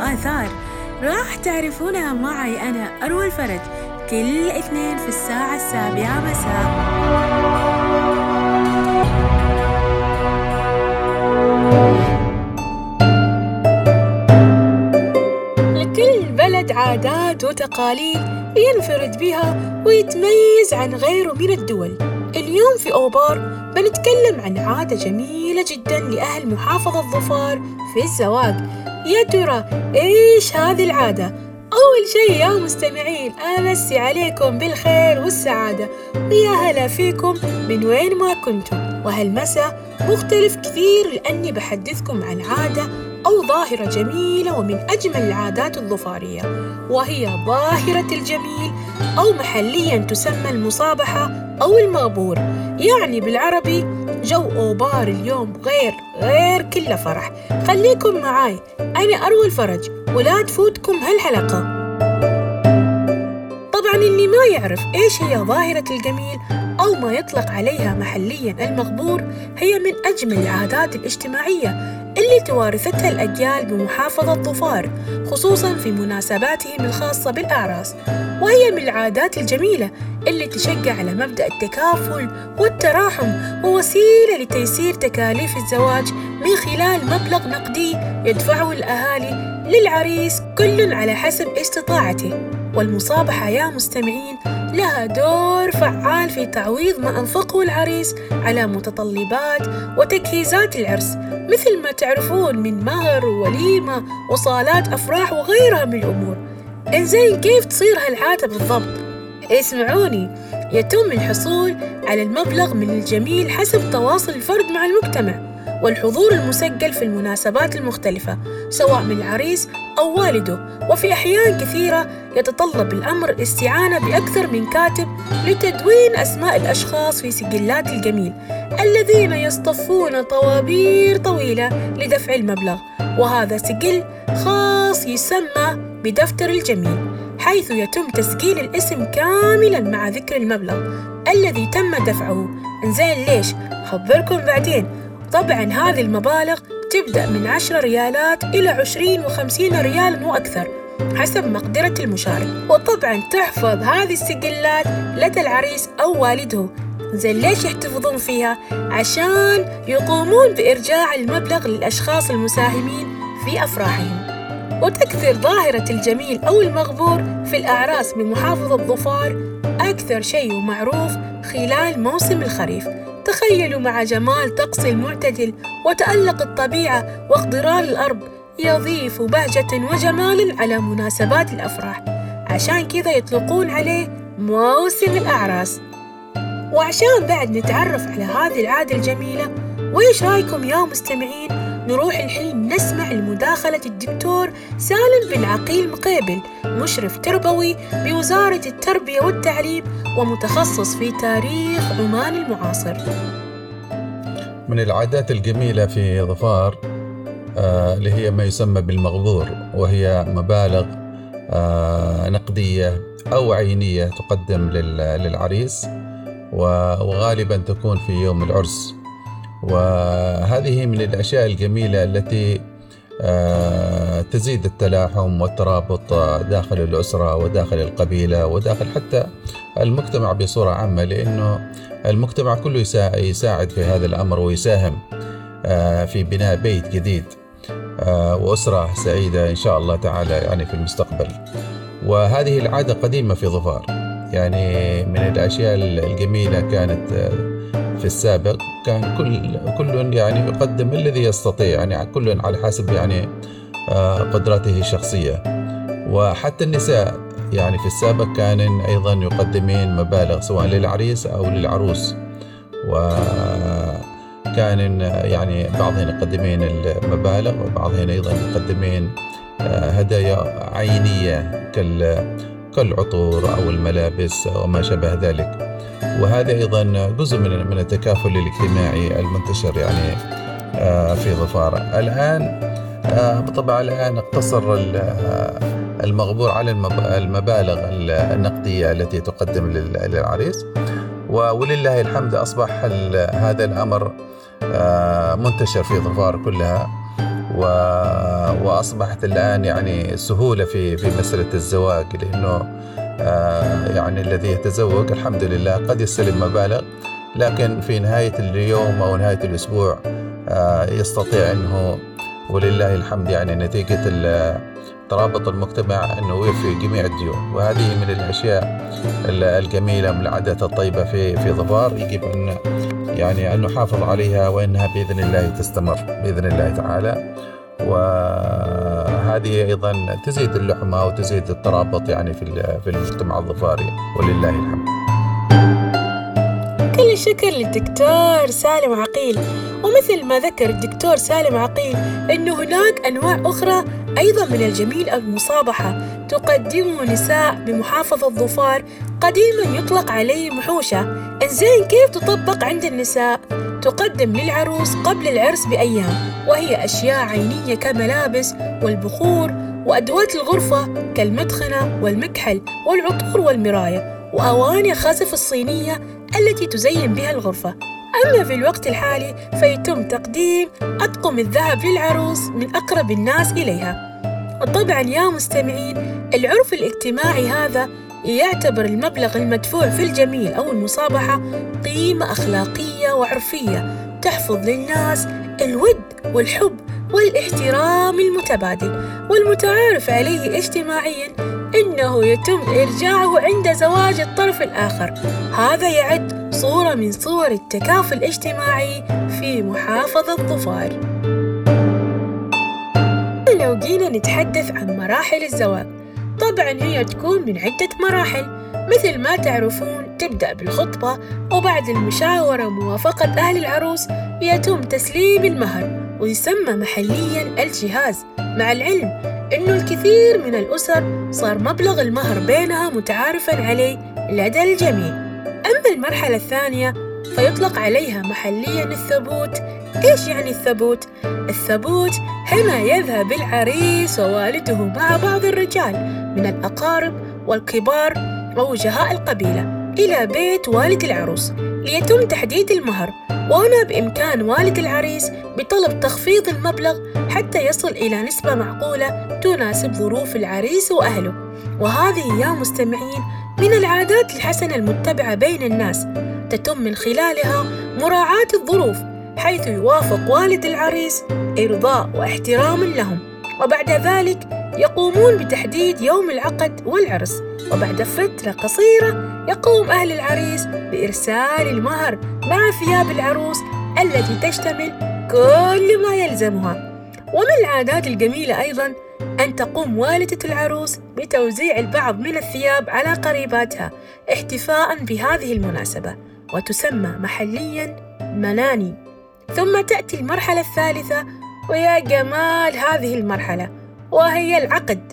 وآثار راح تعرفونها معي أنا أروى الفرج كل اثنين في الساعة السابعة مساء. لكل بلد عادات وتقاليد ينفرد بها ويتميز عن غيره من الدول. اليوم في أوبار بنتكلم عن عادة جميلة جدا لأهل محافظة ظفار في الزواج. يا ترى إيش هذه العادة؟ أول شيء يا مستمعين أمسي عليكم بالخير والسعادة. ويا هلا فيكم من وين ما كنتم. وهالمساء مختلف كثير لأني بحدثكم عن عادة أو ظاهرة جميلة ومن أجمل العادات الظفارية وهي ظاهرة الجميل أو محليا تسمى المصابحة أو المغبور يعني بالعربي جو أوبار اليوم غير غير كله فرح. خليكم معاي. أنا أروى الفرج ولا تفوتكم هالحلقة. طبعا اللي ما يعرف إيش هي ظاهرة الجميل أو ما يطلق عليها محليا المغبور هي من أجمل العادات الاجتماعية اللي توارثتها الأجيال بمحافظة ظفار خصوصا في مناسباتهم الخاصة بالأعراس. وهي من العادات الجميلة اللي تشجع على مبدأ التكافل والتراحم ووسيلة لتيسير تكاليف الزواج من خلال مبلغ نقدي يدفعه الأهالي للعريس كل على حسب استطاعته. والمصابحة يا مستمعين لها دور فعال في تعويض ما أنفقه العريس على متطلبات وتجهيزات العرس مثل ما تعرفون من مهر ووليمة وصالات أفراح وغيرها من الأمور إنزين كيف تصير هالعادة بالضبط؟ اسمعوني يتم الحصول على المبلغ من الجميل حسب تواصل الفرد مع المجتمع والحضور المسجل في المناسبات المختلفة سواء من العريس أو والده. وفي أحيان كثيرة يتطلب الأمر الاستعانة بأكثر من كاتب لتدوين أسماء الأشخاص في سجلات الجميل الذين يصطفون طوابير طويلة لدفع المبلغ. وهذا سجل خاص يسمى بدفتر الجميل حيث يتم تسجيل الاسم كاملا مع ذكر المبلغ الذي تم دفعه. إنزين ليش؟ خبركم بعدين. طبعا هذه المبالغ تبدأ من 10 ريالات إلى 20 و50 ريالا وأكثر حسب مقدرة المشارك وطبعا تحفظ هذه السجلات لدى العريس أو والده. زين ليش يحتفظون فيها؟ عشان يقومون بإرجاع المبلغ للأشخاص المساهمين في أفراحهم. وتكثر ظاهرة الجميل أو المغبور في الأعراس بمحافظة ظفار أكثر شيء معروف خلال موسم الخريف. تخيلوا مع جمال طقس المعتدل وتألق الطبيعة واخضرار الأرض يضيف بهجة وجمال على مناسبات الأفراح. عشان كذا يطلقون عليه موسم الأعراس. وعشان بعد نتعرف على هذه العادة الجميلة وإيش رأيكم يا مستمعين؟ نروح الحين نسمع المداخلة الدكتور سالم بن عقيل مقيبل مشرف تربوي بوزارة التربية والتعليم ومتخصص في تاريخ عمان المعاصر. من العادات الجميلة في ظفار آه اللي هي ما يسمى بالمغبور وهي مبالغ آه نقدية أو عينية تقدم للعريس وغالبا تكون في يوم العرس. وهذه من الأشياء الجميلة التي آه، تزيد التلاحم والترابط داخل الأسرة وداخل القبيلة وداخل حتى المجتمع بصورة عامة لأنه المجتمع كله يساعد في هذا الأمر ويساهم آه، في بناء بيت جديد آه، وأسرة سعيدة إن شاء الله تعالى يعني في المستقبل. وهذه العادة قديمة في ظفار يعني من الأشياء الجميلة كانت في السابق. كان كل كل يعني يقدم الذي يستطيع يعني كل على حسب يعني آه، قدراته الشخصية. وحتى النساء يعني في السابق كان أيضا يقدمين مبالغ سواء للعريس أو للعروس. وكان يعني بعضهن يقدمين المبالغ وبعضهن أيضا يقدمين آه، هدايا عينية كالعطور أو الملابس وما شابه ذلك. وهذا أيضا جزء من من التكافل الاجتماعي المنتشر يعني آه، في ظفار الآن آه، طبعا الآن اقتصر المغبور على المبالغ النقدية التي تقدم للعريس ولله الحمد أصبح هذا الأمر آه، منتشر في ظفار كلها. وأصبحت الآن يعني سهولة في في مسألة الزواج لأنه آه يعني الذي يتزوج الحمد لله قد يستلم مبالغ لكن في نهاية اليوم أو نهاية الأسبوع آه يستطيع أنه ولله الحمد يعني نتيجة ترابط المجتمع أنه يوفي جميع الديون. وهذه من الأشياء الجميلة من العادات الطيبة في في ظفار يجب أن يعني أن نحافظ عليها وإنها بإذن الله تستمر بإذن الله تعالى. وهذه أيضا تزيد اللحمة وتزيد الترابط يعني في في المجتمع الظفاري ولله الحمد. كل الشكر للدكتور سالم عقيل ومثل ما ذكر الدكتور سالم عقيل أنه هناك أنواع أخرى أيضا من الجميل المصابحة تقدمه نساء بمحافظة ظفار قديما يطلق عليه محوشة. إنزين كيف تطبق عند النساء؟ تقدم للعروس قبل العرس بأيام وهي أشياء عينية كملابس والبخور وأدوات الغرفة كالمدخنة والمكحل والعطور والمراية وأواني خزف الصينية التي تزين بها الغرفة. أما في الوقت الحالي فيتم تقديم أطقم الذهب للعروس من أقرب الناس إليها. طبعا يا مستمعين العرف الاجتماعي هذا يعتبر المبلغ المدفوع في الجميل أو المصابحة قيمة أخلاقية وعرفية تحفظ للناس الود والحب والاحترام المتبادل والمتعارف عليه اجتماعيا إنه يتم إرجاعه عند زواج الطرف الآخر. هذا يعد صورة من صور التكافل الاجتماعي في محافظة ظفار. لو جينا نتحدث عن مراحل الزواج طبعا هي تكون من عدة مراحل. مثل ما تعرفون تبدأ بالخطبة وبعد المشاورة وموافقة أهل العروس يتم تسليم المهر ويسمى محليا الجهاز. مع العلم إنه الكثير من الأسر صار مبلغ المهر بينها متعارفا عليه لدى الجميع. أما المرحلة الثانية فيطلق عليها محليا الثبوت إيش يعني الثبوت؟ الثبوت هنا يذهب العريس ووالده مع بعض الرجال من الأقارب والكبار ووجهاء القبيلة إلى بيت والد العروس ليتم تحديد المهر وهنا بإمكان والد العريس بطلب تخفيض المبلغ حتى يصل إلى نسبة معقولة تناسب ظروف العريس وأهله. وهذه يا مستمعين من العادات الحسنة المتبعة بين الناس تتم من خلالها مراعاة الظروف حيث يوافق والد العريس إرضاء واحترام لهم. وبعد ذلك يقومون بتحديد يوم العقد والعرس. وبعد فترة قصيرة يقوم أهل العريس بإرسال المهر مع ثياب العروس التي تشتمل كل ما يلزمها. ومن العادات الجميلة أيضا أن تقوم والدة العروس بتوزيع البعض من الثياب على قريباتها احتفاء بهذه المناسبة وتسمى محليا مناني. ثم تأتي المرحلة الثالثة ويا جمال هذه المرحلة وهي العقد.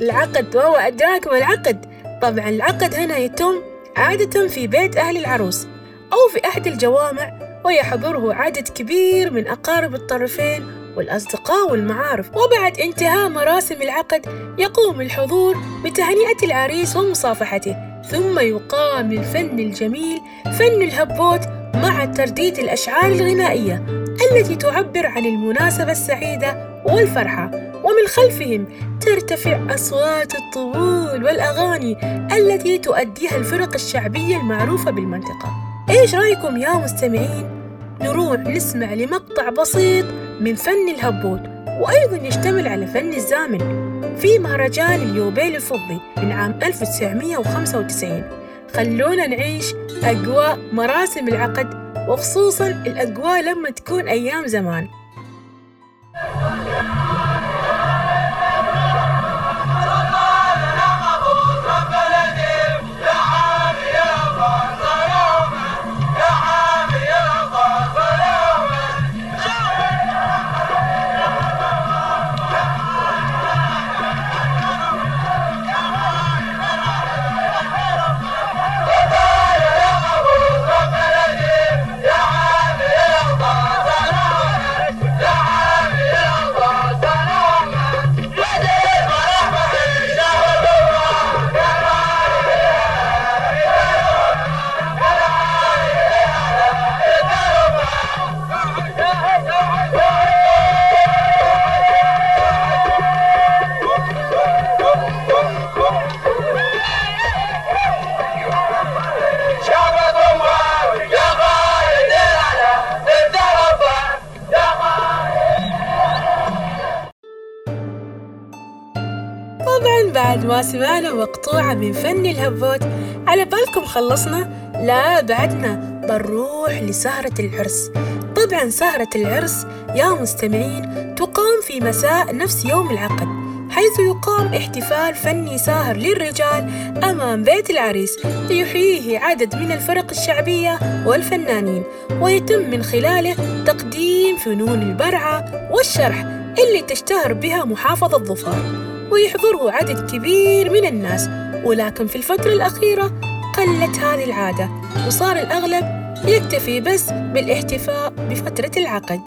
العقد وهو أدراك ما العقد. طبعا العقد هنا يتم عادة في بيت أهل العروس أو في أحد الجوامع ويحضره عدد كبير من أقارب الطرفين والأصدقاء والمعارف. وبعد انتهاء مراسم العقد يقوم الحضور بتهنئة العريس ومصافحته ثم يقام الفن الجميل فن الهبوت مع ترديد الأشعار الغنائية التي تعبر عن المناسبة السعيدة والفرحة. ومن خلفهم ترتفع أصوات الطبول والأغاني التي تؤديها الفرق الشعبية المعروفة بالمنطقة. إيش رأيكم يا مستمعين؟ نروح نسمع لمقطع بسيط من فن الهبوط وأيضا يشتمل على فن الزامن. في مهرجان اليوبيل الفضي من عام 1995 خلونا نعيش أجواء مراسم العقد وخصوصا الأجواء لما تكون أيام زمان. سمعنا مقطوعة من فن الهبوت. على بالكم خلصنا؟ لا بعدنا. بنروح لسهرة العرس. طبعا سهرة العرس يا مستمعين تقام في مساء نفس يوم العقد حيث يقام احتفال فني ساهر للرجال أمام بيت العريس يحييه عدد من الفرق الشعبية والفنانين ويتم من خلاله تقديم فنون البرعة والشرح اللي تشتهر بها محافظة ظفار ويحضره عدد كبير من الناس ولكن في الفترة الأخيرة قلت هذه العادة وصار الأغلب يكتفي بس بالاحتفاء بفترة العقد.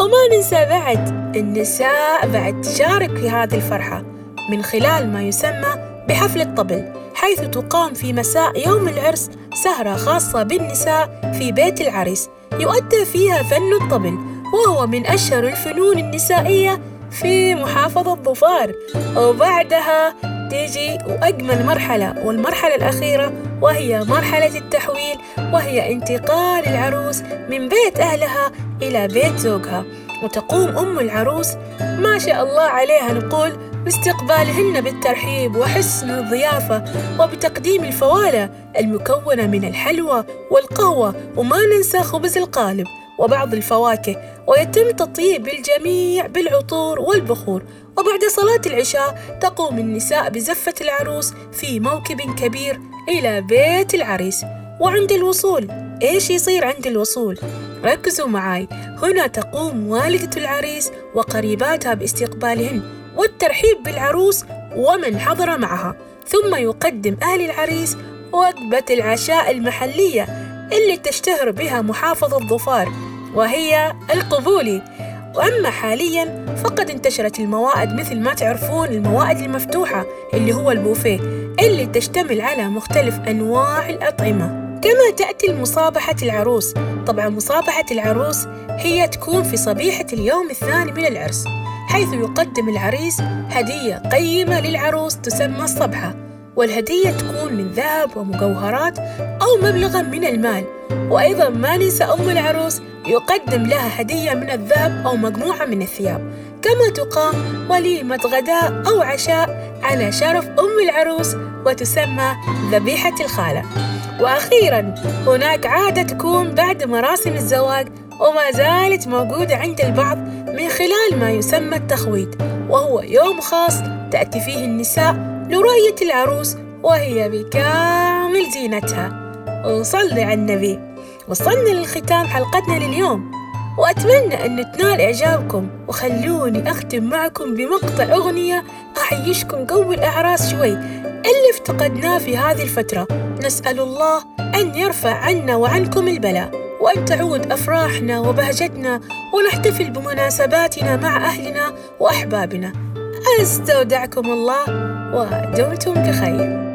وما ننسى بعد النساء بعد تشارك في هذه الفرحة من خلال ما يسمى بحفل الطبل حيث تقام في مساء يوم العرس سهرة خاصة بالنساء في بيت العريس يؤدى فيها فن الطبل وهو من أشهر الفنون النسائية في محافظة ظفار وبعدها تيجي وأجمل مرحلة والمرحلة الأخيرة وهي مرحلة التحويل وهي انتقال العروس من بيت أهلها إلى بيت زوجها. وتقوم أم العروس ما شاء الله عليها نقول باستقبالهن بالترحيب وحسن الضيافة وبتقديم الفوالة المكونة من الحلوى والقهوة وما ننسى خبز القالب وبعض الفواكه. ويتم تطيب الجميع بالعطور والبخور. وبعد صلاة العشاء تقوم النساء بزفة العروس في موكب كبير إلى بيت العريس. وعند الوصول إيش يصير عند الوصول؟ ركزوا معاي. هنا تقوم والدة العريس وقريباتها باستقبالهن والترحيب بالعروس ومن حضر معها. ثم يقدم أهل العريس وجبة العشاء المحلية اللي تشتهر بها محافظة ظفار وهي القبولي. وأما حاليا فقد انتشرت الموائد مثل ما تعرفون الموائد المفتوحة اللي هو البوفيه اللي تشتمل على مختلف أنواع الأطعمة. كما تأتي المصابحة العروس. طبعا مصابحة العروس هي تكون في صبيحة اليوم الثاني من العرس حيث يقدم العريس هدية قيمة للعروس تسمى الصبحة. والهدية تكون من ذهب ومجوهرات أو مبلغا من المال. وأيضا ما ننسى أم العروس يقدم لها هدية من الذهب أو مجموعة من الثياب. كما تقام وليمة غداء أو عشاء على شرف أم العروس وتسمى ذبيحة الخالة. وأخيرا هناك عادة تكون بعد مراسم الزواج وما زالت موجودة عند البعض من خلال ما يسمى التخويد وهو يوم خاص تأتي فيه النساء لرؤية العروس وهي بكامل زينتها. ونصلي على النبي. وصلنا للختام حلقتنا لليوم. وأتمنى أن تنال إعجابكم. وخلوني أختم معكم بمقطع أغنية أعيشكم جو الأعراس شوي اللي افتقدناه في هذه الفترة. نسأل الله أن يرفع عنا وعنكم البلاء. وأن تعود أفراحنا وبهجتنا ونحتفل بمناسباتنا مع أهلنا وأحبابنا. أستودعكم الله ودمتم بخير.